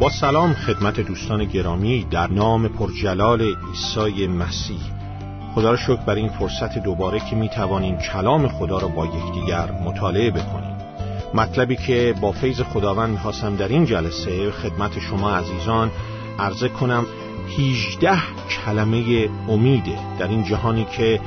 با سلام خدمت دوستان گرامی در نام پرجلال عیسی مسیح. خدا را شکر برای این فرصت دوباره که می توانیم کلام خدا را با یکدیگر مطالعه بکنیم. مطلبی که با فیض خداوند می‌خواستم در این جلسه خدمت شما عزیزان عرضه کنم 18 کلمه امیده در این جهانی که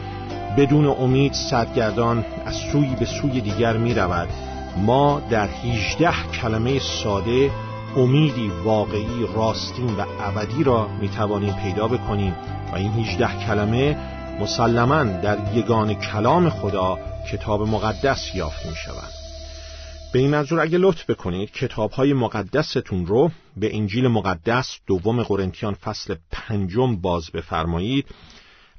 بدون امید سرگردان از سوی به سوی دیگر می رود. ما در 18 کلمه ساده امیدی واقعی راستین و ابدی را می توانیم پیدا بکنیم و این 18 کلمه مسلما در یگان کلام خدا کتاب مقدس یافت می شود به این منظور اگه لطف بکنید کتاب های مقدستون رو به انجیل مقدس دوم قرنتیان فصل پنجم باز بفرمایید.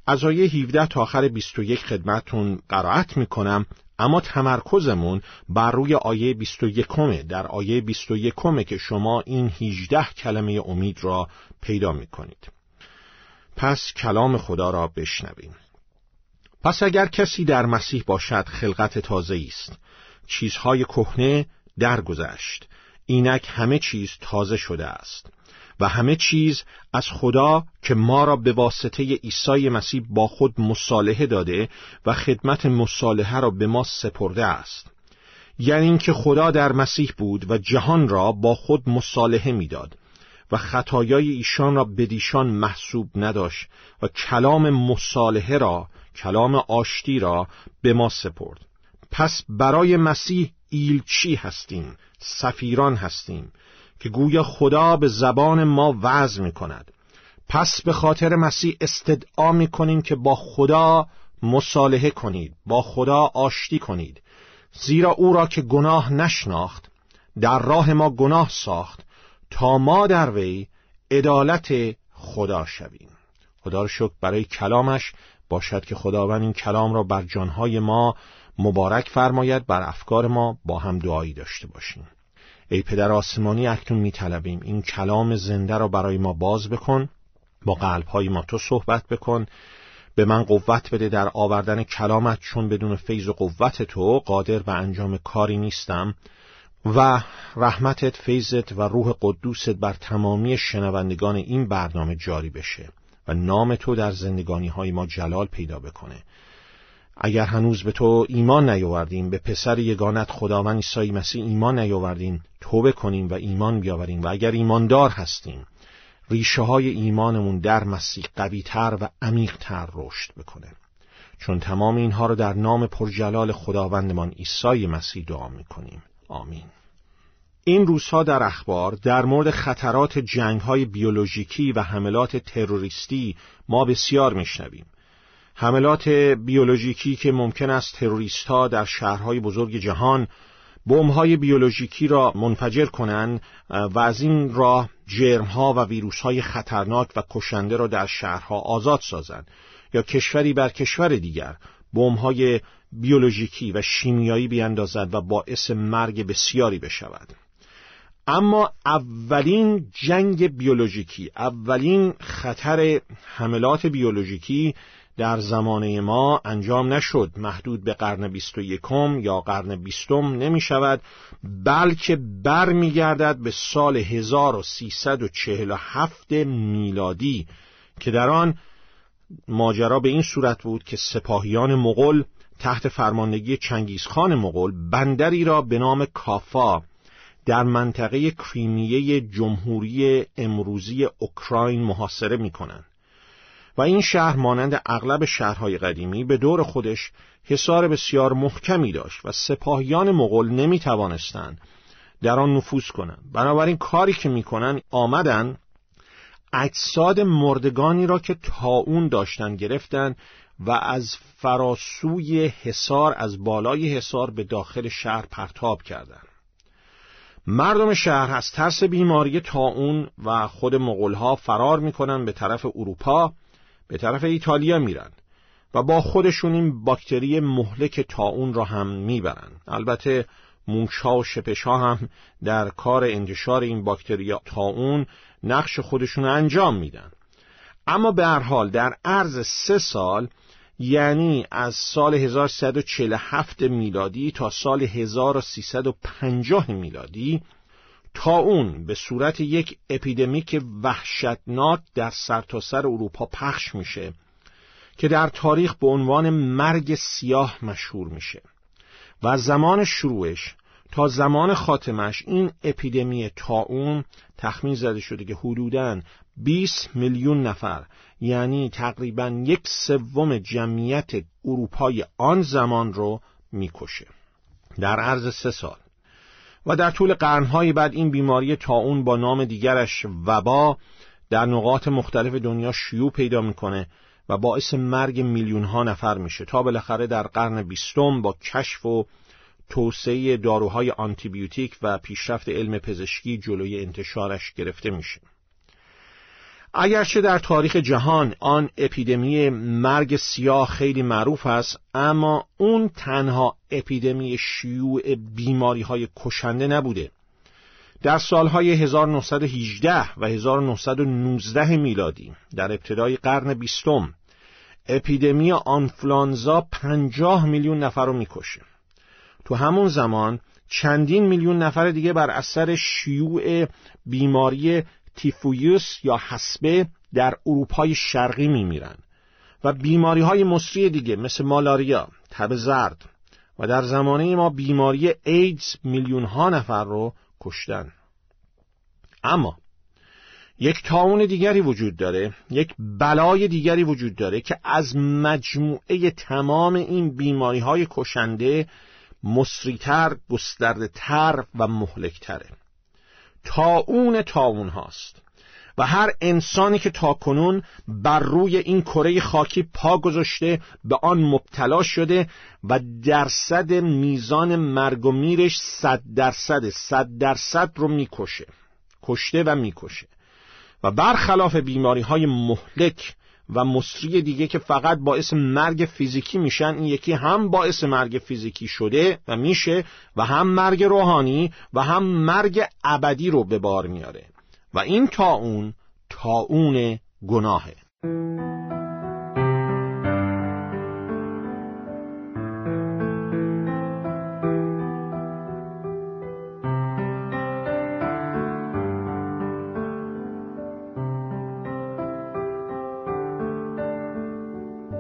از آیه 17 تا آخر 21 خدمتون قرائت می‌کنم. اما تمرکزمون بر روی آیه 21 در آیه 21 که شما این 18 کلمه امید را پیدا می‌کنید. پس کلام خدا را بشنویم. پس اگر کسی در مسیح باشد خلقت تازه است چیزهای کهنه درگذشت. اینک همه چیز تازه شده است. و همه چیز از خدا که ما را به واسطه عیسی مسیح با خود مصالحه داده و خدمت مصالحه را به ما سپرده است. یعنی اینکه خدا در مسیح بود و جهان را با خود مصالحه می‌داد و خطایای ایشان را بدیشان محسوب نداشت و کلام مصالحه را کلام آشتی را به ما سپرد. پس برای مسیح ایلچی هستیم سفیران هستیم که گویا خدا به زبان ما وضع می کند پس به خاطر مسیح استدعا می کنیم که با خدا مصالحه کنید با خدا آشتی کنید. زیرا او را که گناه نشناخت در راه ما گناه ساخت تا ما در وی عدالت خدا شویم. خدا را شکر برای کلامش. باشد که خداوند این کلام را بر جانهای ما مبارک فرماید بر افکار ما با هم دعایی داشته باشیم. ای پدر آسمانی اکنون میطلبیم. این کلام زنده را برای ما باز بکن. با قلبهای ما تو صحبت بکن. به من قوت بده در آوردن کلامت چون بدون فیض و قوت تو قادر به انجام کاری نیستم. و رحمتت فیضت و روح قدوست بر تمامی شنوندگان این برنامه جاری بشه و نام تو در زندگانی های ما جلال پیدا بکنه. اگر هنوز به تو ایمان نیاوردیم به پسر یگانت خداوند عیسی مسیح ایمان نیاوردیم توبه کنیم و ایمان بیاوریم و اگر ایماندار هستیم ریشه های ایمانمون در مسیح قویتر و عمیقتر رشد بکنه. چون تمام اینها رو در نام پرجلال خداوندمان عیسی مسیح دعا می‌کنیم. آمین. این روزها در اخبار در مورد خطرات جنگ های بیولوژیکی و حملات تروریستی ما بسیار میشنویم. حملات بیولوژیکی که ممکن است تروریست ها در شهرهای بزرگ جهان های بیولوژیکی را منفجر کنند و از این راه ها و ویروس های خطرناک و کشنده را در شهرها آزاد سازند یا کشوری بر کشور دیگر های بیولوژیکی و شیمیایی بیاندازد و باعث مرگ بسیاری بشود. اما اولین جنگ بیولوژیکی اولین خطر حملات بیولوژیکی در زمانه ما انجام نشد محدود به قرن بیست و یکم یا قرن بیستم نمی شود بلکه بر می گردد به سال 1347 میلادی که در آن ماجرا به این صورت بود که سپاهیان مغول تحت فرماندگی چنگیزخان مغول بندری را به نام کافا در منطقه کریمیه جمهوری امروزی اوکراین محاصره می کنند. و این شهر مانند اغلب شهرهای قدیمی به دور خودش حصار بسیار محکمی داشت و سپاهیان مغول نمی توانستند در آن نفوذ کنند. بنابراین کاری که می‌کنن آمدن اجساد مردگانی را که تاون داشتن گرفتن و از فراسوی حصار از بالای حصار به داخل شهر پرتاب کردند. مردم شهر از ترس بیماری تاون و خود مغولها فرار می‌کنن به طرف اروپا. به طرف ایتالیا میرن و با خودشون این باکتری مهلک تاون را هم می‌برن. البته موشها و شپشها هم در کار انتشار این باکتری تاون نقش خودشون انجام میدن. اما به هر حال در عرض سه سال یعنی از سال 1147 میلادی تا سال 1350 میلادی اون به صورت یک اپیدمیک وحشتناک در سرتاسر سر اروپا پخش میشه که در تاریخ به عنوان مرگ سیاه مشهور میشه. و زمان شروعش تا زمان خاتمش این اپیدمی اون تخمین زده شده که حدوداً 20 میلیون نفر یعنی تقریبا یک سوم جمعیت اروپای آن زمان رو می‌کشه. در عرض سه سال و در طول قرنهای بعد این بیماری تاون با نام دیگرش وبا در نقاط مختلف دنیا شیوع پیدا می‌کنه و باعث مرگ میلیون ها نفر میشه. تا بالاخره در قرن بیستم با کشف و توسعه داروهای آنتیبیوتیک و پیشرفت علم پزشکی جلوی انتشارش گرفته میشه. اگرچه در تاریخ جهان آن اپیدمی مرگ سیاه خیلی معروف است اما اون تنها اپیدمی شیوع بیماری های کشنده نبوده. در سالهای 1918 و 1919 میلادی در ابتدای قرن بیستم اپیدمی آنفلانزا 50 میلیون نفر رو می‌کشه. تو همون زمان چندین میلیون نفر دیگه بر اثر شیوع بیماری تیفویوس یا حسبه در اروپای شرقی میمیرن و بیماری های مصری دیگه مثل مالاریا، تب زرد و در زمانه ما بیماری ایدز میلیون ها نفر رو کشتن. اما یک تاون دیگری وجود داره یک بلای دیگری وجود داره که از مجموعه تمام این بیماری های کشنده مصریتر، گسترده تر و مهلکتره. تاون تاون هاست. و هر انسانی که تاکنون بر روی این کره خاکی پا گذاشته به آن مبتلا شده و درصد میزان مرگ و میرش صد درصد صد درصد رو می‌کشه کشته و می‌کشه. و برخلاف بیماری های مهلک و مصری دیگه که فقط باعث مرگ فیزیکی میشن این یکی هم باعث مرگ فیزیکی شده و میشه و هم مرگ روحانی و هم مرگ ابدی رو به بار میاره. و این تاون تاون گناهه.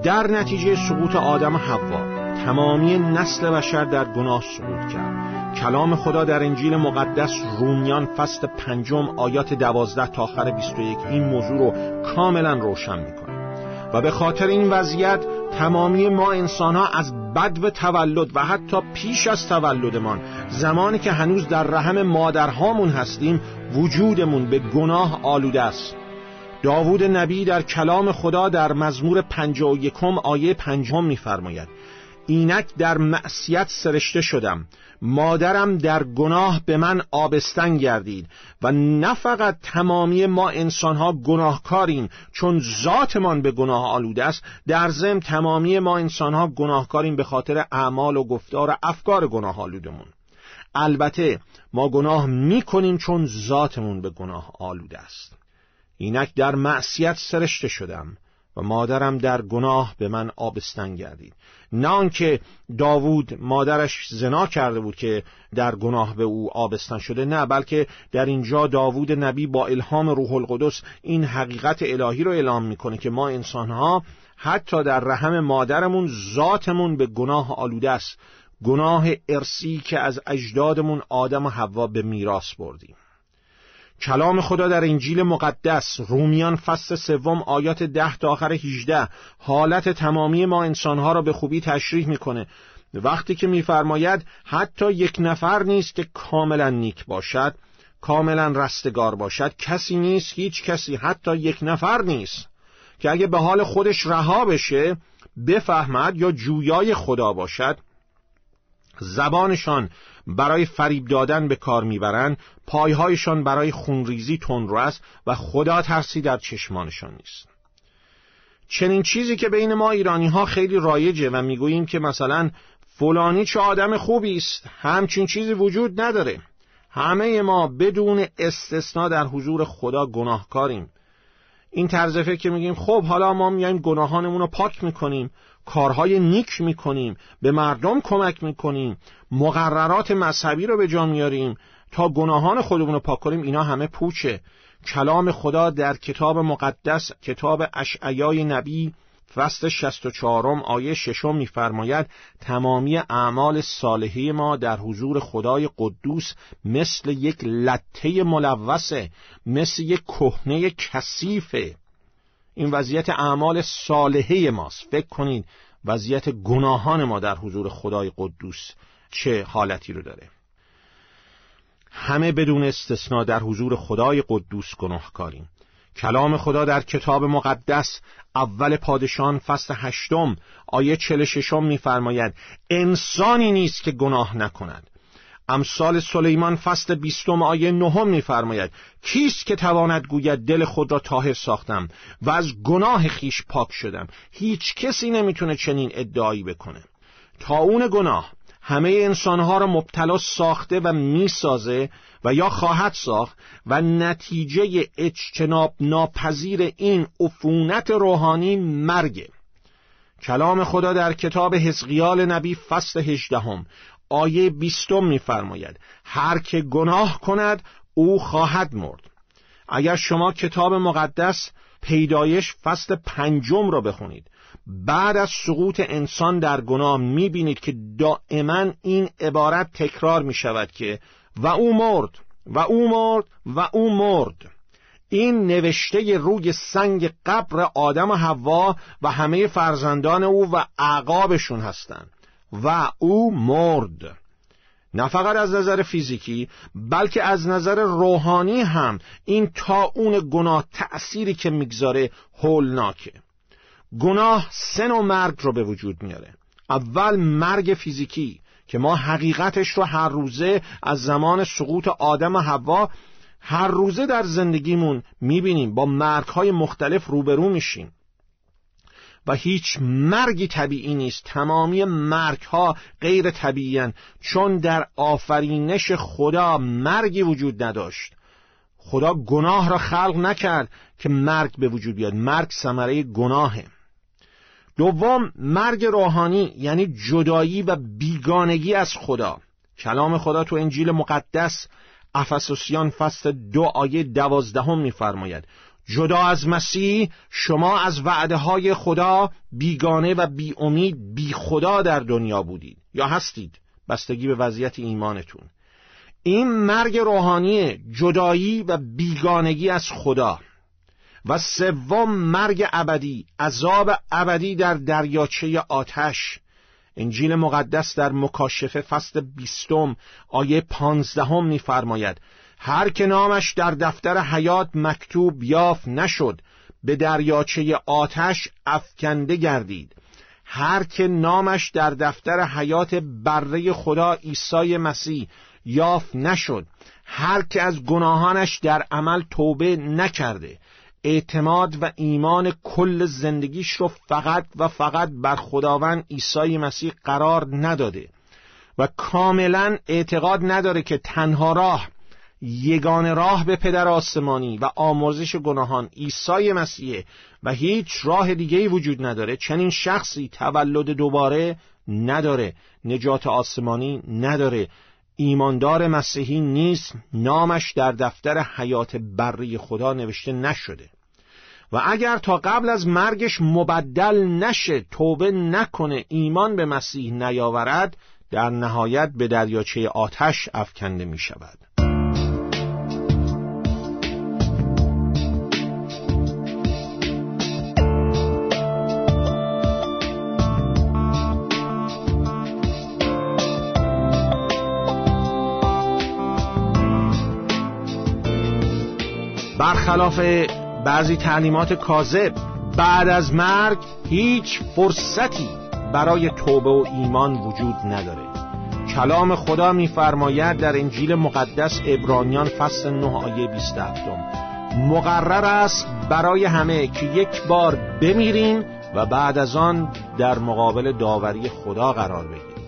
در نتیجه سقوط آدم و حوا تمامی نسل بشر در گناه سقوط کرد. کلام خدا در انجیل مقدس رومیان فصل پنجم آیات دوازده تا آخر 21 این موضوع رو کاملا روشن می‌کنه. و به خاطر این وضعیت تمامی ما انسان ها از بد و تولد و حتی پیش از تولدمان زمانی که هنوز در رحم مادرهامون هستیم وجودمون به گناه آلوده است. داوود نبی در کلام خدا در مزمور پنجا و یکم آیه پنجم میفرماید. اینک در معصیت سرشته شدم. مادرم در گناه به من آبستن گردید و نه فقط تمامی ما انسانها گناهکاریم چون ذاتمان به گناه آلوده است در ضمن تمامی ما انسانها گناهکاریم به خاطر اعمال و گفتار و افکار گناه آلودمون البته ما گناه می‌کنیم چون ذاتمون به گناه آلوده است. اینک در معصیت سرشته شدم و مادرم در گناه به من آبستن گردید. نه آنکه داوود مادرش زنا کرده بود که در گناه به او آبستن شده نه بلکه در اینجا داوود نبی با الهام روح القدس این حقیقت الهی رو اعلام می‌کنه که ما انسانها حتی در رحم مادرمون ذاتمون به گناه آلوده است. گناه ارسی که از اجدادمون آدم و حوا به میراث بردیم. کلام خدا در انجیل مقدس رومیان فصل سوم آیات ده تا آخر 18 حالت تمامی ما انسانها را به خوبی تشریح می‌کنه. وقتی که میفرماید حتی یک نفر نیست که کاملا نیک باشد کاملا رستگار باشد کسی نیست هیچ کسی حتی یک نفر نیست که اگه به حال خودش رها بشه بفهمد یا جویای خدا باشد زبانشان برای فریب دادن به کار می‌برند پایهایشان برای خونریزی تندرو است و خدا ترسی در چشمانشان نیست. چنین چیزی که بین ما ایرانی ها خیلی رایجه و می‌گوییم که مثلا فلانی چه آدم خوبی است همچین چیزی وجود نداره. همه ما بدون استثنا در حضور خدا گناهکاریم. این طرز فکر که میگیم خب حالا ما میایم گناهانمون رو پاک می‌کنیم. کارهای نیک می‌کنیم به مردم کمک می‌کنیم مقررات مذهبی رو به جا میاریم تا گناهان خودمون رو پاک کنیم. اینا همه پوچه. کلام خدا در کتاب مقدس کتاب اشعیای نبی فصل 64 آیه ششم میفرماید تمامی اعمال صالحی ما در حضور خدای قدوس مثل یک لطه ملوثه مثل یک کهنه کثیفه. این وضعیت اعمال صالحه ماست. فکر کنید وضعیت گناهان ما در حضور خدای قدوس چه حالتی رو داره. همه بدون استثنا در حضور خدای قدوس گناهکاریم. کلام خدا در کتاب مقدس اول پادشان فصل هشتم آیه چل ششم میفرماید انسانی نیست که گناه نکند. امثال سلیمان فصل بیستم آیه نهم میفرماید کیست که تواند گوید دل خود را تاهر ساختم و از گناه خیش پاک شدم؟ هیچ کسی نمی‌تونه چنین ادعایی بکنه. تا اون گناه همه انسانها را مبتلا ساخته و می‌سازه و یا خواهد ساخت و نتیجه اجتناب ناپذیر این عفونت روحانی مرگه کلام خدا در کتاب حزقیال نبی فصل هجدهم آیه بیستم میفرماید هر که گناه کند او خواهد مرد. اگر شما کتاب مقدس پیدایش فصل پنجم را بخونید بعد از سقوط انسان در گناه می‌بینید که دائما این عبارت تکرار می شود که و او مرد و او مرد و او مرد. این نوشته روی سنگ قبر آدم و حوا و همه فرزندان او و عقابشون هستند. و او مرد. نه فقط از نظر فیزیکی بلکه از نظر روحانی هم این تا اون گناه تأثیری که می‌گذاره هولناکه. گناه سن و مرگ رو به وجود میاره. اول مرگ فیزیکی که ما حقیقتش رو هر روزه از زمان سقوط آدم و حوا هر روزه در زندگیمون می‌بینیم. با مرگهای مختلف روبرو میشیم. و هیچ مرگی طبیعی نیست. تمامی مرگها غیر طبیعی چون در آفرینش خدا مرگی وجود نداشت. خدا گناه را خلق نکرد که مرگ به وجود بیاد. مرگ ثمره گناهه. دوم مرگ روحانی یعنی جدایی و بیگانگی از خدا. کلام خدا تو انجیل مقدس افسوسیان فصل دو آیه دوازدهم میفرماید. جدا از مسیح شما از وعده های خدا بیگانه و بی امید بی خدا در دنیا بودید. یا هستید. بستگی به وضعیت ایمانتون. این مرگ روحانی جدایی و بیگانگی از خدا. و سوم مرگ ابدی عذاب ابدی در دریاچه آتش. انجیل مقدس در مکاشفه فصل بیستم آیه پانزدهم میفرماید. هر که نامش در دفتر حیات مکتوب یافت نشد به دریاچه آتش افکنده گردید. هر که نامش در دفتر حیات بره خدا عیسی مسیح یافت نشد. هر که از گناهانش در عمل توبه نکرده اعتماد و ایمان کل زندگیش رو فقط و فقط بر خداوند عیسی مسیح قرار نداده و کاملا اعتقاد نداره که تنها راه یگان راه به پدر آسمانی و آمرزش گناهان عیسی مسیح و هیچ راه دیگه وجود نداره چنین شخصی تولد دوباره نداره نجات آسمانی نداره. ایماندار مسیحی نیست نامش در دفتر حیات بری خدا نوشته نشده. و اگر تا قبل از مرگش مبدل نشه توبه نکنه ایمان به مسیح نیاورد در نهایت به دریاچه آتش افکنده می شود برخلاف بعضی تعلیمات کاذب بعد از مرگ هیچ فرصتی برای توبه و ایمان وجود نداره. کلام خدا میفرماید در انجیل مقدس ابرانیان فصل 9 آیه 27 مقرر است برای همه که یک بار بمیریم و بعد از آن در مقابل داوری خدا قرار بگیریم.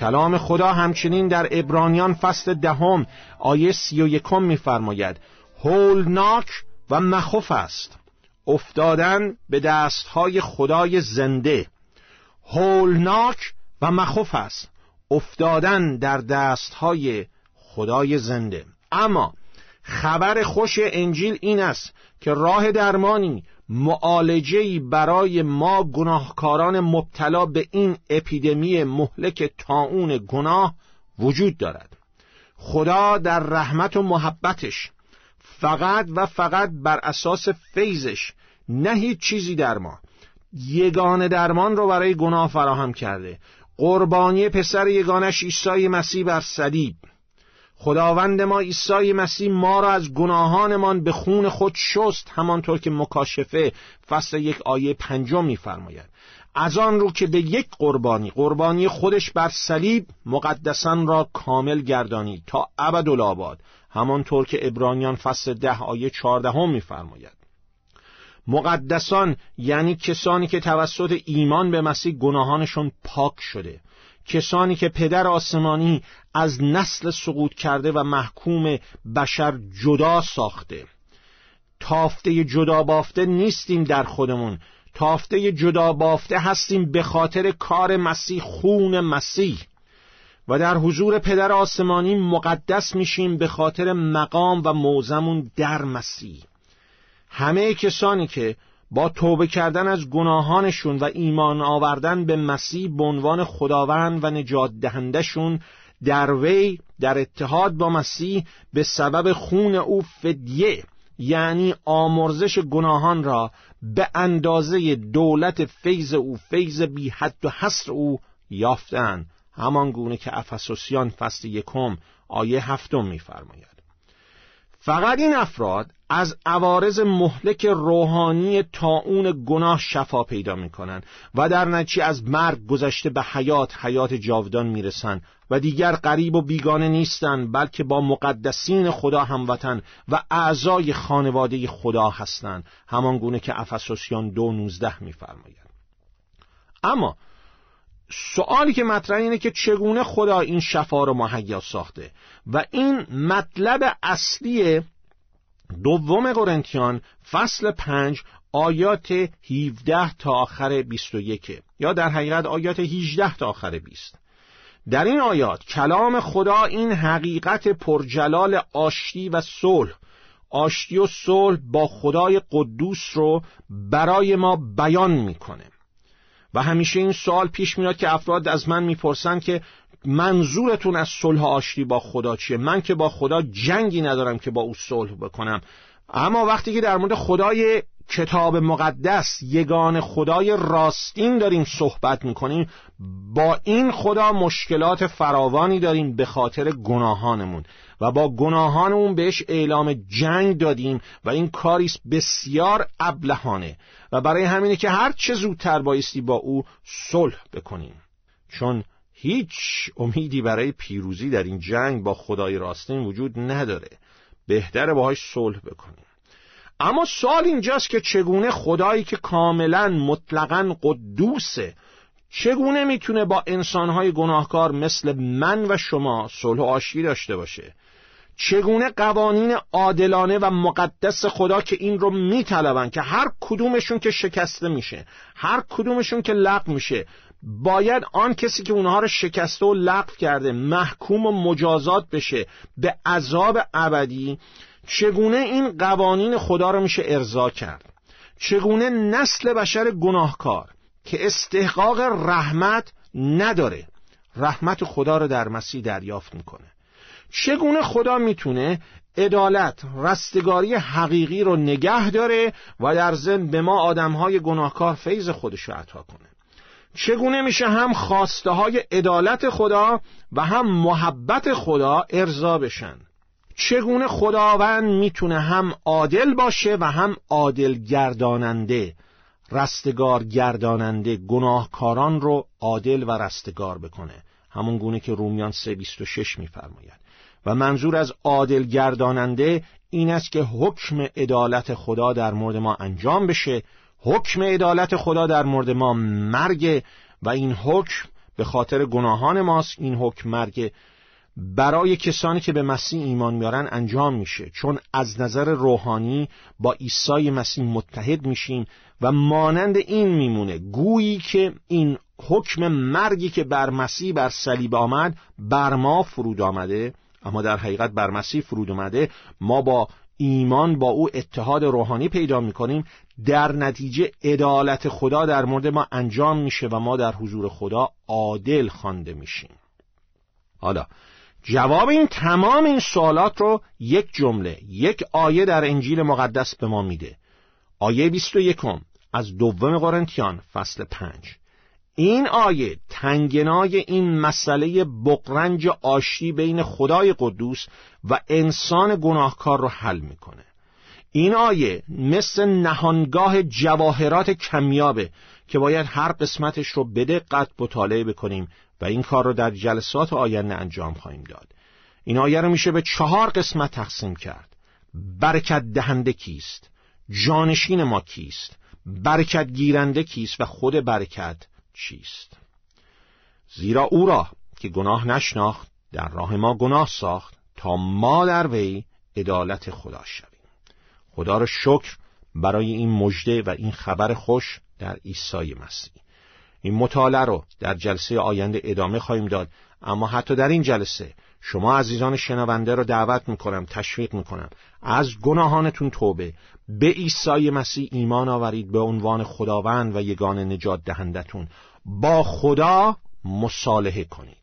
کلام خدا همچنین در ابرانیان فصل دهم آیه سی و یکم میفرماید هولناک و مخوف است. افتادن به دستهای خدای زنده. هولناک و مخوف است. افتادن در دستهای خدای زنده. اما خبر خوش انجیل این است که راه درمانی معالجه‌ای برای ما گناهکاران مبتلا به این اپیدمی مهلک تاون گناه وجود دارد. خدا در رحمت و محبتش فقط و فقط بر اساس فیضش نه هیچ چیزی در ما. یگان درمان رو برای گناه فراهم کرده. قربانی پسر یگانش عیسی مسیح بر صلیب. خداوند ما عیسی مسیح ما را از گناهانمان به خون خود شست همانطور که مکاشفه فصل یک آیه پنجم میفرماید. از آن رو که به یک قربانی قربانی خودش بر صلیب مقدسان را کامل گردانید تا ابدالآباد. همانطور که ابرانیان فصل ده آیه چهاردهم میفرماید. مقدسان یعنی کسانی که توسط ایمان به مسیح گناهانشون پاک شده کسانی که پدر آسمانی از نسل سقوط کرده و محکوم بشر جدا ساخته. تافته جدا بافته نیستیم در خودمون. تافته جدا بافته هستیم به خاطر کار مسیح خون مسیح. و در حضور پدر آسمانی مقدس میشیم به خاطر مقام و موزمون در مسیح. همه کسانی که با توبه کردن از گناهانشون و ایمان آوردن به مسیح به عنوان خداوند و نجات دهندشون در وی در اتحاد با مسیح به سبب خون او فدیه یعنی آمرزش گناهان را به اندازه دولت فیض او فیض بی حد و حصر او یافتن همان گونه که افسوسیان فصل یکم آیه هفتم می‌فرماید. فقط این افراد از عوارض مهلک روحانی اون گناه شفا پیدا می‌کنن و در نتیجه از مرگ گذشته به حیات حیات جاودان می‌رسن و دیگر قریب و بیگانه نیستند بلکه با مقدسین خدا هموطن و اعضای خانواده خدا هستند. همان گونه که افسوسیان دو نوزده میفرماید. اما سوالی که مطرح اینه که چگونه خدا این شفا رو مهیا ساخته. و این مطلب اصلی دوم قرنتیان فصل پنج آیات 17 تا آخر 21 یا در حقیقت آیات 18 تا آخر 20 در این آیات کلام خدا این حقیقت پرجلال آشتی و صلح. آشتی و صلح با خدای قدوس رو برای ما بیان می‌کنه. و همیشه این سوال پیش میاد که افراد از من می‌پرسن که منظورتون از صلح آشتی با خدا چیه؟ من که با خدا جنگی ندارم که با او صلح بکنم. اما وقتی که در مورد خدای کتاب مقدس یگان خدای راستین داریم صحبت می‌کنیم با این خدا مشکلات فراوانی داریم به خاطر گناهانمون. و با گناهانمون بهش اعلام جنگ دادیم و این کاریست بسیار ابلهانه و برای همینه که هر چه زودتر بایستی با او صلح بکنیم. چون هیچ امیدی برای پیروزی در این جنگ با خدای راستین وجود نداره. بهتره باهاش صلح بکنیم. اما سوال اینجاست که چگونه خدایی که کاملا مطلقا قدوسه چگونه می‌تونه با انسانهای گناهکار مثل من و شما صلح و آشتی داشته باشه؟ چگونه قوانین عادلانه و مقدس خدا که این رو میطلبن که هر کدومشون که شکسته میشه هر کدومشون که لغو میشه باید آن کسی که اونها رو شکسته و لغو کرده محکوم و مجازات بشه به عذاب ابدی چگونه این قوانین خدا رو میشه ارضا کرد؟ چگونه نسل بشر گناهکار که استحقاق رحمت نداره رحمت خدا رو در مسیح دریافت می‌کنه؟ چگونه خدا می‌تونه عدالت رستگاری حقیقی رو نگه داره و در ضمن به ما آدمهای گناهکار فیض خودش رو عطا کنه؟ چگونه میشه هم خواسته های عدالت خدا و هم محبت خدا ارضا بشن؟ چگونه خداوند می‌تونه هم عادل باشه و هم عادل گرداننده رستگار گرداننده گناهکاران رو عادل و رستگار بکنه؟ همون گونه که رومیان 3.26 میفرماید. و منظور از عادل گرداننده این است که حکم عدالت خدا در مورد ما انجام بشه. حکم عدالت خدا در مورد ما مرگ و این حکم به خاطر گناهان ماست. این حکم مرگ برای کسانی که به مسیح ایمان میارن انجام میشه. چون از نظر روحانی با عیسی مسیح متحد میشیم و مانند این میمونه. گویی که این حکم مرگی که بر مسیح بر صلیب آمد بر ما فرود آمده. اما در حقیقت بر مسیح فرود آمده ما با ایمان با او اتحاد روحانی پیدا می‌کنیم. در نتیجه عدالت خدا در مورد ما انجام میشه و ما در حضور خدا عادل خوانده میشیم. حالا جواب این تمام این سوالات رو یک جمله یک آیه در انجیل مقدس به ما میده. آیه 21 از دوم قرنتیان فصل پنج. این آیه تنگنای این مسئله بقرنج آشتی بین خدای قدوس و انسان گناهکار رو حل می‌کنه. این آیه مثل نهانگاه جواهرات کمیابه که باید هر قسمتش رو به دقت مطالعه بکنیم و این کار رو در جلسات آینده انجام خواهیم داد. این آیه رو میشه به چهار قسمت تقسیم کرد. برکت دهنده کیست؟ جانشین ما کیست؟ برکت گیرنده کیست و خود برکت چیست؟ زیرا او را که گناه نشناخت در راه ما گناه ساخت تا ما در وی عدالت خدا شویم. خدا را شکر برای این مژده و این خبر خوش در عیسی مسیح. این مطالعه رو در جلسه آینده ادامه خواهیم داد اما حتی در این جلسه شما عزیزان شنونده را دعوت می‌کنم تشویق می‌کنم. از گناهانتون توبه. به عیسی مسیح ایمان آورید به عنوان خداوند و یگان نجات دهندتون با خدا مصالحه کنید.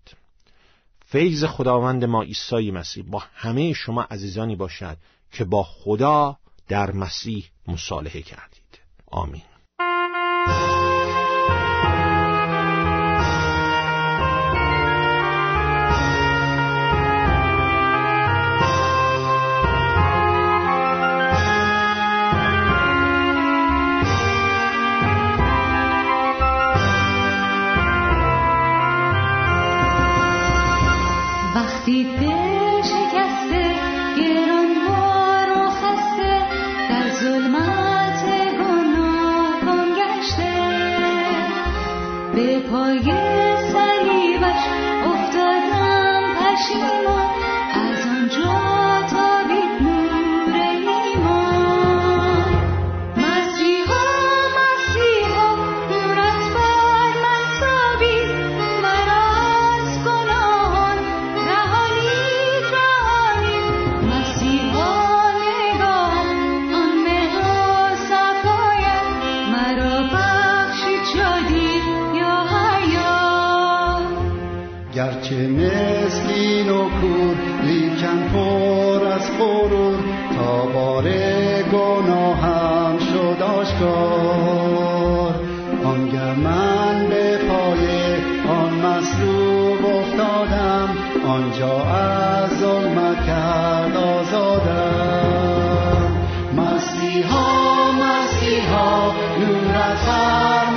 فیض خداوند ما عیسی مسیح با همه شما عزیزانی باشد که با خدا در مسیح مصالحه کردید. آمین. شکسته. گفتار آن من به پای آن مسلوب افتادم آنجا از ظلمت کرد آزادم. مسیحا مسیحا نورت فرد